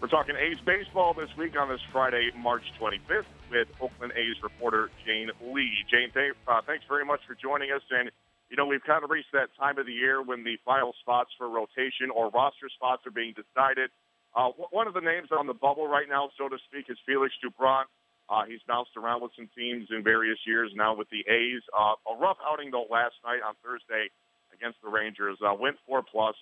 We're talking A's baseball this week on this Friday, March 25th, with Oakland A's reporter Jane Lee. Jane, uh, thanks very much for joining us. And, you know, we've kind of reached that time of the year when the final spots for rotation or roster spots are being decided. Uh, one of the names on the bubble right now, so to speak, is Felix Doubront. Uh, he's bounced around with some teams in various years now with the A's. Uh, a rough outing though last night on Thursday against the Rangers. Uh, went four plus,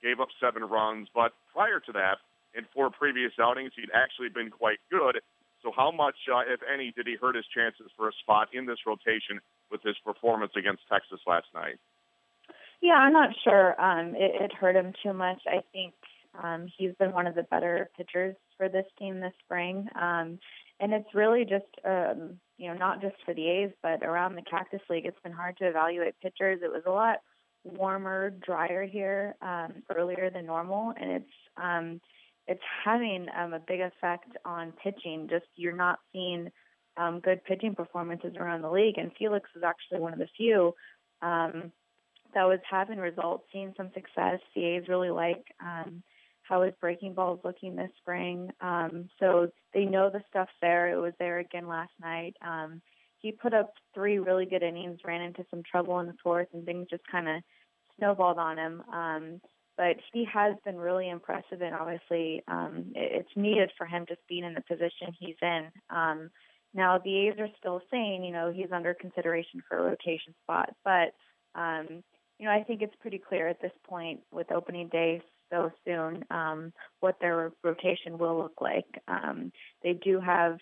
gave up seven runs, but prior to that, in four previous outings, he'd actually been quite good. So how much, uh, if any, did he hurt his chances for a spot in this rotation with his performance against Texas last night? Yeah, I'm not sure. Um, it, it hurt him too much. I think um, he's been one of the better pitchers for this team this spring. Um, and it's really just, um, you know, not just for the A's, but around the Cactus League, it's been hard to evaluate pitchers. It was a lot warmer, drier here um, earlier than normal, and it's um, it's having um, a big effect on pitching. Just you're not seeing um, good pitching performances around the league, and Felix was actually one of the few um, that was having results, seeing some success. The A's really like um, how his breaking ball is looking this spring. Um, so they know the stuff's there. It was there again last night. Um, he put up three really good innings, ran into some trouble in the fourth, and things just kind of snowballed on him. Um, but he has been really impressive, and obviously um, it's needed for him just being in the position he's in. Um, now the A's are still saying, you know, he's under consideration for a rotation spot, but um, you know, I think it's pretty clear at this point with opening day so soon um, what their rotation will look like. Um, they do have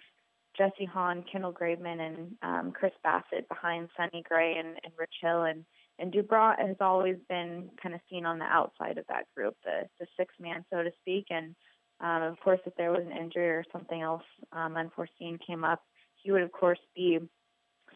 Jesse Hahn, Kendall Graveman, and um, Chris Bassitt behind Sonny Gray and, and Rich Hill, and and Doubront has always been kind of seen on the outside of that group, the the six man, so to speak. And um, of course, if there was an injury or something else um, unforeseen came up, he would of course be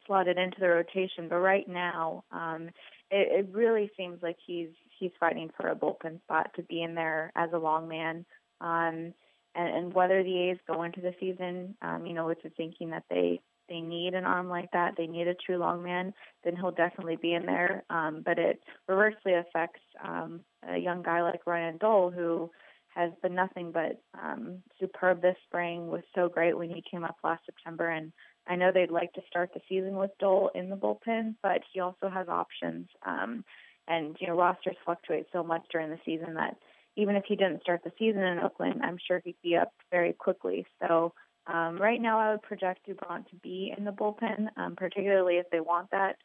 slotted into the rotation. But right now, um, it, it really seems like he's he's fighting for a bullpen spot to be in there as a long man. Um, and, and whether the A's go into the season, um, you know, with the thinking that they they need an arm like that, they need a true long man, then he'll definitely be in there. Um, but it reversely affects um, a young guy like Ryan Dull, who has been nothing but um, superb this spring, was so great when he came up last September. And I know they'd like to start the season with Dull in the bullpen, but he also has options. Um, and, you know, rosters fluctuate so much during the season that even if he didn't start the season in Oakland, I'm sure he'd be up very quickly. So um, right now, I would project Doubront to be in the bullpen, um, particularly if they want that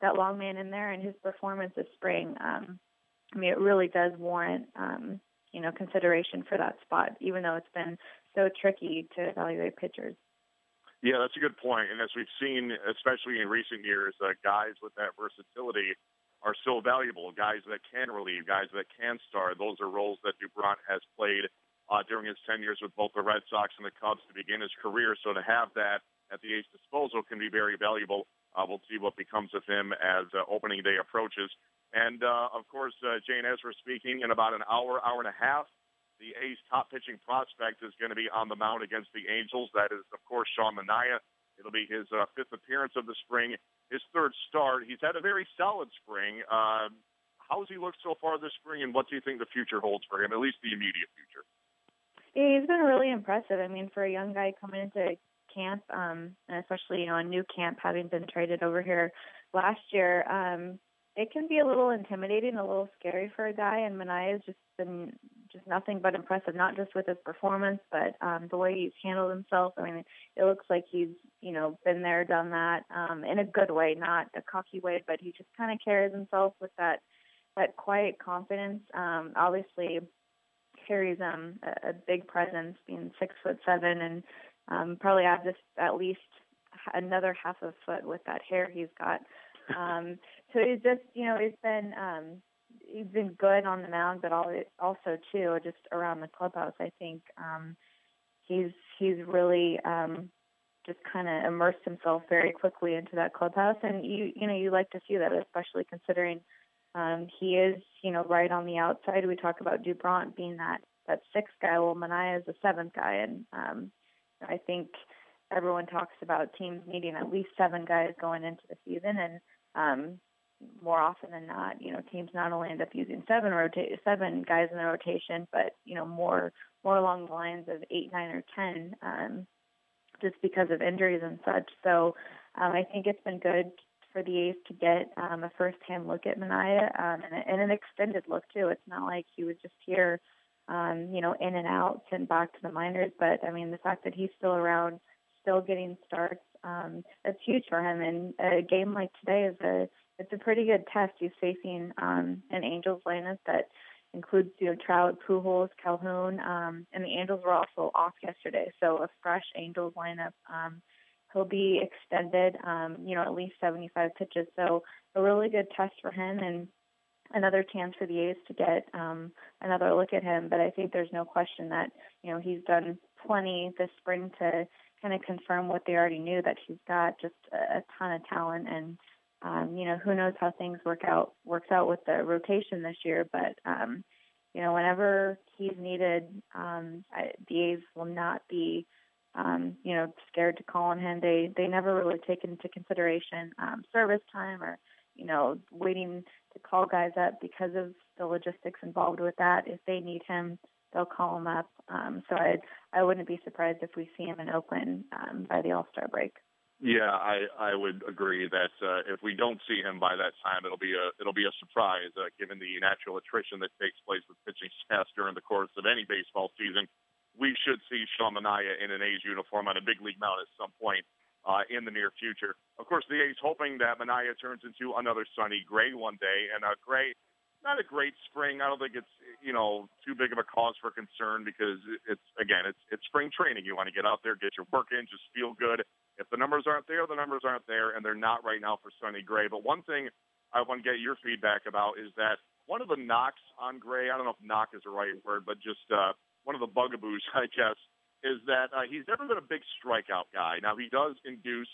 that long man in there. And his performance this spring, um, I mean, it really does warrant um, you know consideration for that spot, even though it's been so tricky to evaluate pitchers. Yeah, that's a good point. And as we've seen, especially in recent years, uh, guys with that versatility are so valuable. Guys that can relieve, guys that can start. Those are roles that Doubront has played uh, during his 10 years with both the Red Sox and the Cubs to begin his career. So to have that at the A's disposal can be very valuable. Uh, we'll see what becomes of him as uh, opening day approaches. And uh, of course, uh, Jane Ezra speaking in about an hour, hour and a half. The A's top pitching prospect is going to be on the mound against the Angels. That is, of course, Sean Manaea. It'll be his uh, fifth appearance of the spring, his third start. He's had a very solid spring. Uh, how has he looked so far this spring, and what do you think the future holds for him, at least the immediate future? He's been really impressive. I mean, for a young guy coming into camp, um, and especially you know a new camp, having been traded over here last year, um, it can be a little intimidating, a little scary for a guy. And Manaea has just been just nothing but impressive, not just with his performance, but um, the way he's handled himself. I mean, it looks like he's you know been there, done that, um, in a good way, not a cocky way, but he just kind of carries himself with that that quiet confidence. Um, obviously, carries um, a, a big presence, being six foot seven, and um, probably adds at least another half a foot with that hair he's got. Um, so he's just, you know, he's been um, he's been good on the mound, but also too just around the clubhouse. I think um, he's he's really um, just kind of immersed himself very quickly into that clubhouse, and you you know you like to see that, especially considering um, he is you know right on the outside. We talk about Doubront being that that sixth guy. Well, Manaea is the seventh guy, and um, I think everyone talks about teams needing at least seven guys going into the season, and um, more often than not, you know, teams not only end up using seven rota- seven guys in the rotation, but you know more more along the lines of eight, nine, or ten, um, just because of injuries and such. So um, I think it's been good for the A's to get um, a first-hand look at Manaea um, and, and an extended look too. It's not like he was just here, um, you know, in and out and back to the minors. But I mean, the fact that he's still around, still getting starts, um, that's huge for him. And a game like today is a it's a pretty good test. He's facing um, an Angels lineup that includes you know Trout, Pujols, Calhoun, um, and the Angels were also off yesterday, so a fresh Angels lineup. Um, he'll be extended, um, you know, at least 75 pitches. So a really good test for him and another chance for the A's to get um, another look at him. But I think there's no question that you know he's done plenty this spring to kind of confirm what they already knew that he's got just a, a ton of talent and um, you know, who knows how things work out works out with the rotation this year, but um, you know, whenever he's needed, um, I, the A's will not be, um, you know, scared to call on him. They they never really take into consideration um, service time or you know waiting to call guys up because of the logistics involved with that. If they need him, they'll call him up. Um, so I I wouldn't be surprised if we see him in Oakland um, by the All Star break. Yeah, I I would agree that uh, if we don't see him by that time, it'll be a it'll be a surprise uh, given the natural attrition that takes place with pitching staffs during the course of any baseball season. We should see Sean Manaea in an A's uniform on a big league mound at some point uh, in the near future. Of course, the A's hoping that Manaea turns into another Sonny Gray one day, and uh, Gray not a great spring. I don't think it's you know too big of a cause for concern because it's again it's it's spring training. You want to get out there, get your work in, just feel good. If the numbers aren't there, the numbers aren't there, and they're not right now for Sonny Gray. But one thing I want to get your feedback about is that one of the knocks on Gray, I don't know if knock is the right word, but just uh, one of the bugaboos, I guess, is that uh, he's never been a big strikeout guy. Now he does induce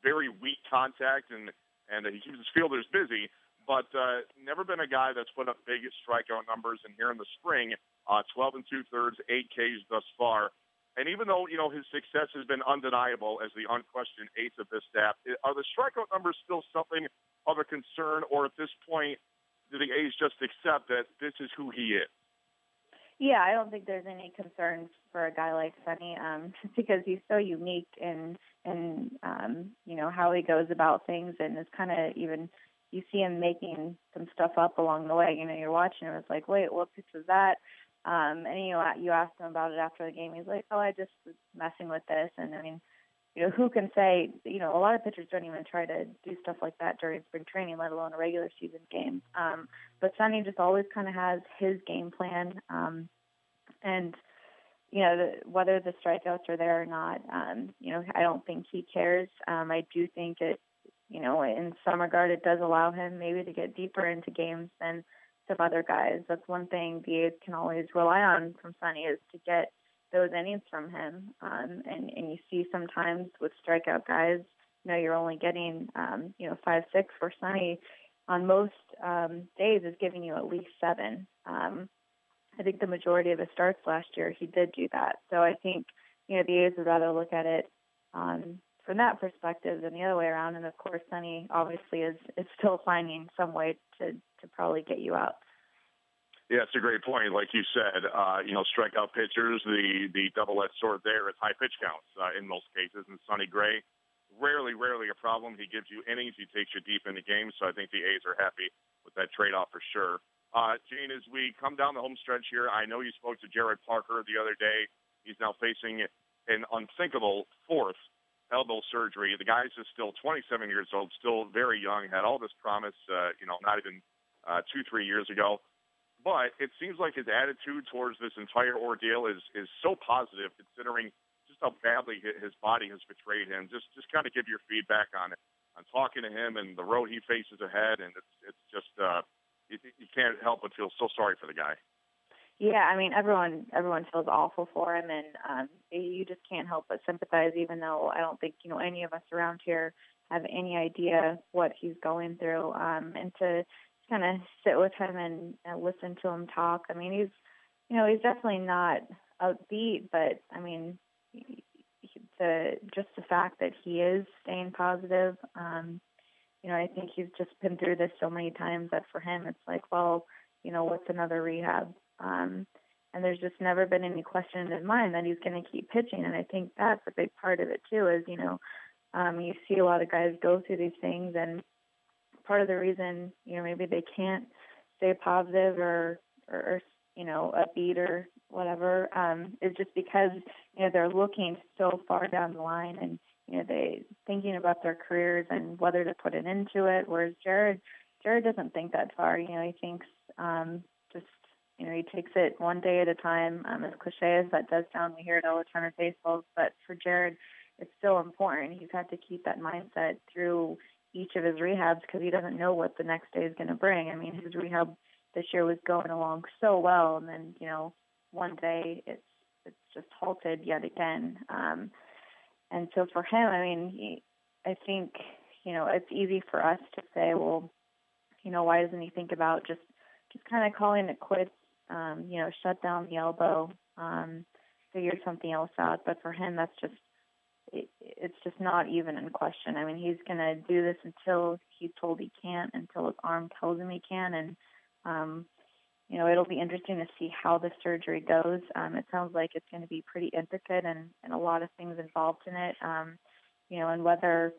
very weak contact and and he keeps his fielders busy, but uh, never been a guy that's put up big strikeout numbers. And here in the spring, uh, 12 and two thirds, eight Ks thus far. And even though you know his success has been undeniable as the unquestioned ace of this staff, are the strikeout numbers still something of a concern, or at this point, do the A's just accept that this is who he is? Yeah, I don't think there's any concerns for a guy like Sonny, um, because he's so unique in in um, you know how he goes about things, and it's kind of even you see him making some stuff up along the way. You know, you're watching him, it's like, wait, what pitch was that? Um, and you know, you asked him about it after the game. He's like, "Oh, I just was messing with this." And I mean, you know, who can say? You know, a lot of pitchers don't even try to do stuff like that during spring training, let alone a regular season game. Um, but Sonny just always kind of has his game plan, um, and you know, the, whether the strikeouts are there or not, um, you know, I don't think he cares. Um, I do think it, you know, in some regard, it does allow him maybe to get deeper into games than some other guys. That's one thing the A's can always rely on from Sonny is to get those innings from him. Um, and and you see sometimes with strikeout guys, you know, you're only getting um, you know five six for Sonny. On most um, days, is giving you at least seven. Um, I think the majority of his starts last year, he did do that. So I think you know the A's would rather look at it um, from that perspective than the other way around. And of course, Sonny obviously is is still finding some way to to probably get you out. Yeah, it's a great point. Like you said, uh, you know, strikeout pitchers, the the double-edged sword there is high pitch counts uh, in most cases. And Sonny Gray, rarely, rarely a problem. He gives you innings. He takes you deep into games. So I think the A's are happy with that trade-off for sure. Uh, Jane, as we come down the home stretch here, I know you spoke to Jarrod Parker the other day. He's now facing an unthinkable fourth elbow surgery. The guy is still 27 years old, still very young, had all this promise, uh, you know, not even uh, two, three years ago. But it seems like his attitude towards this entire ordeal is is so positive, considering just how badly his body has betrayed him. Just just kind of give your feedback on it, on talking to him and the road he faces ahead, and it's it's just uh, you, you can't help but feel so sorry for the guy. Yeah, I mean everyone everyone feels awful for him, and um, you just can't help but sympathize, even though I don't think you know any of us around here have any idea what he's going through. Um, and to kind of sit with him and, and listen to him talk. I mean, he's you know he's definitely not upbeat, but I mean, the just the fact that he is staying positive. Um, you know, I think he's just been through this so many times that for him it's like, well, you know, what's another rehab? Um, and there's just never been any question in his mind that he's going to keep pitching. And I think that's a big part of it too. Is you know, um, you see a lot of guys go through these things, and part of the reason, you know, maybe they can't stay positive or or, or you know, upbeat or whatever, um, is just because you know they're looking so far down the line and you know they thinking about their careers and whether to put it into it. Whereas Jarrod, Jarrod doesn't think that far. You know, he thinks um, just you know he takes it one day at a time. Um, as cliche as that does sound, we hear it all the time in baseball, but for Jarrod, it's still important. He's had to keep that mindset through each of his rehabs because he doesn't know what the next day is going to bring. I mean, his rehab this year was going along so well, and then you know one day it's it's just halted yet again. Um, and so for him, I mean, he, I think you know it's easy for us to say, well, you know, why doesn't he think about just just kind of calling it quits? Um, you know, shut down the elbow, um, figure something else out. But for him, that's just it's just not even in question. I mean, he's going to do this until he's told he can't, until his arm tells him he can, and um, you know, it'll be interesting to see how the surgery goes. Um, it sounds like it's going to be pretty intricate and, and a lot of things involved in it. Um, you know, and whether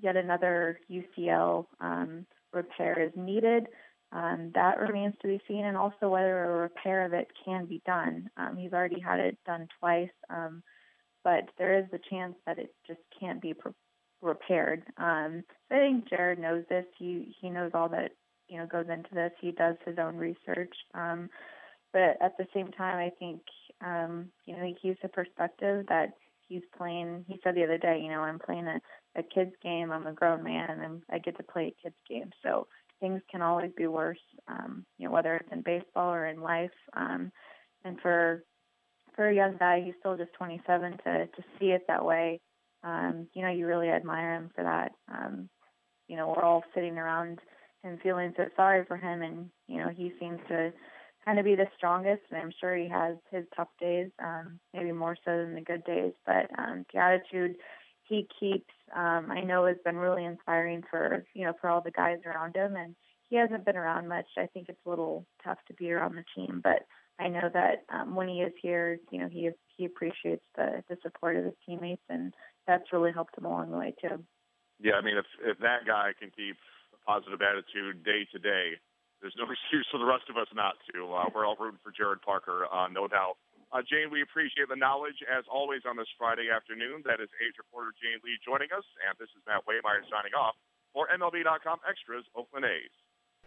yet another UCL um, repair is needed, um, that remains to be seen, and also whether a repair of it can be done. Um, he's already had it done twice, um, but there is a chance that it just can't be pre- repaired. Um, so I think Jarrod knows this. He he knows all that you know goes into this. He does his own research, um, but at the same time, I think um, you know he keeps a perspective that he's playing. He said the other day, you know, I'm playing a, a kids game. I'm a grown man, and I get to play a kids game. So things can always be worse. Um, you know, whether it's in baseball or in life. Um, and for for a young guy, he's still just 27 to to see it that way. Um, you know, you really admire him for that. Um, you know, we're all sitting around and feeling so sorry for him. And you know, he seems to kind of be the strongest, and I'm sure he has his tough days, um, maybe more so than the good days. But um, the attitude he keeps, um, I know, has been really inspiring for you know for all the guys around him. And he hasn't been around much. I think it's a little tough to be around the team, but I know that um, when he is here, you know, he he appreciates the the support of his teammates, and that's really helped him along the way too. Yeah, I mean, if if that guy can keep a positive attitude day to day. There's no excuse for the rest of us not to. Uh, we're all rooting for Jarrod Parker, uh, no doubt. Uh, Jane, we appreciate the knowledge as always on this Friday afternoon. That is A's reporter Jane Lee joining us, and this is Matt Waymeyer signing off for MLB.com Extras Oakland A's.